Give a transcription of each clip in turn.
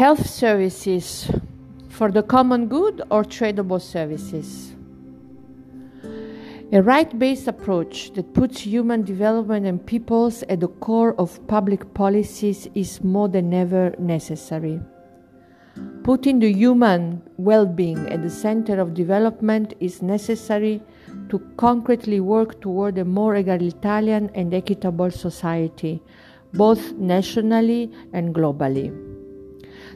Health services for the common good or tradable services? A right based approach that puts human development and peoples at the core of public policies is more than ever necessary. Putting the human well being at the center of development is necessary to concretely work toward a more egalitarian and equitable society, both nationally and globally.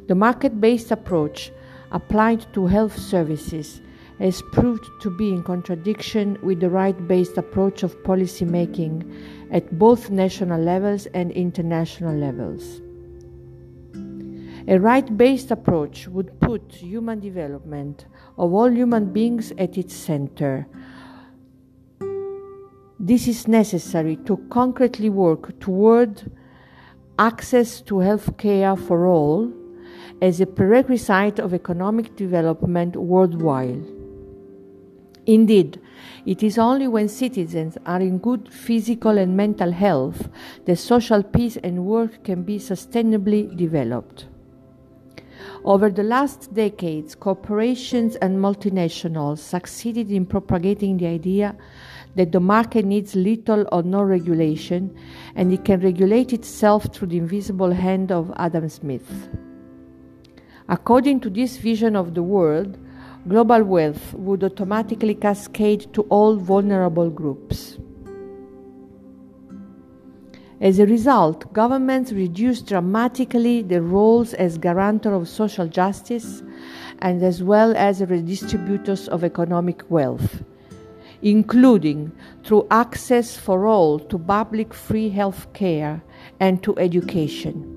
The market based approach applied to health services has proved to be in contradiction with the right based approach of policy making at both national levels and international levels. A right based approach would put human development of all human beings at its center. This is necessary to concretely work toward access to health care for all as a prerequisite of economic development worldwide. Indeed, it is only when citizens are in good physical and mental health that social peace and work can be sustainably developed. Over the last decades, corporations and multinationals succeeded in propagating the idea that the market needs little or no regulation and it can regulate itself through the invisible hand of Adam Smith. According to this vision of the world, global wealth would automatically cascade to all vulnerable groups. As a result, governments reduced dramatically their roles as guarantor of social justice and as well as redistributors of economic wealth, including through access for all to public free health care and to education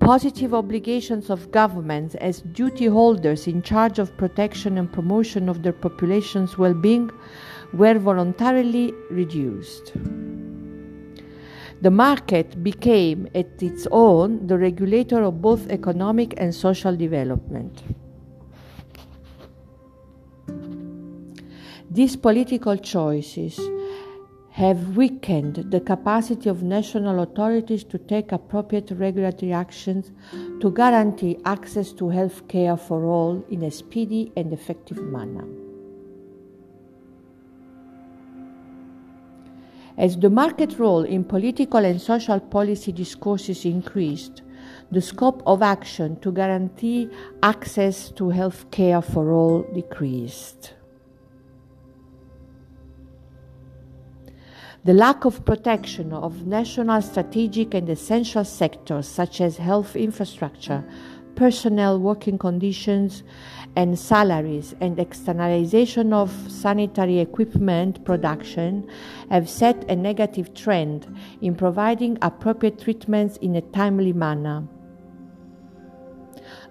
positive obligations of governments as duty holders in charge of protection and promotion of their population's well being were voluntarily reduced. The market became, at its own, the regulator of both economic and social development. These political choices have weakened the capacity of national authorities to take appropriate regulatory actions to guarantee access to health care for all in a speedy and effective manner. As the market role in political and social policy discourses increased, the scope of action to guarantee access to health care for all decreased. The lack of protection of national strategic and essential sectors such as health infrastructure, personnel working conditions and salaries, and externalization of sanitary equipment production have set a negative trend in providing appropriate treatments in a timely manner.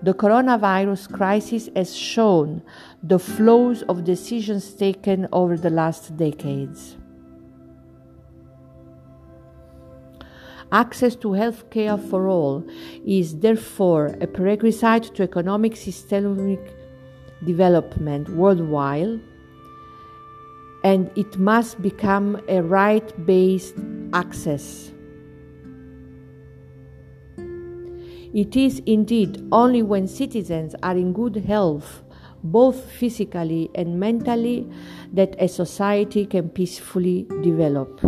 The coronavirus crisis has shown the flaws of decisions taken over the last decades. Access to health care for all is therefore a prerequisite to economic systemic development worldwide, and it must become a right based access. It is indeed only when citizens are in good health, both physically and mentally, that a society can peacefully develop.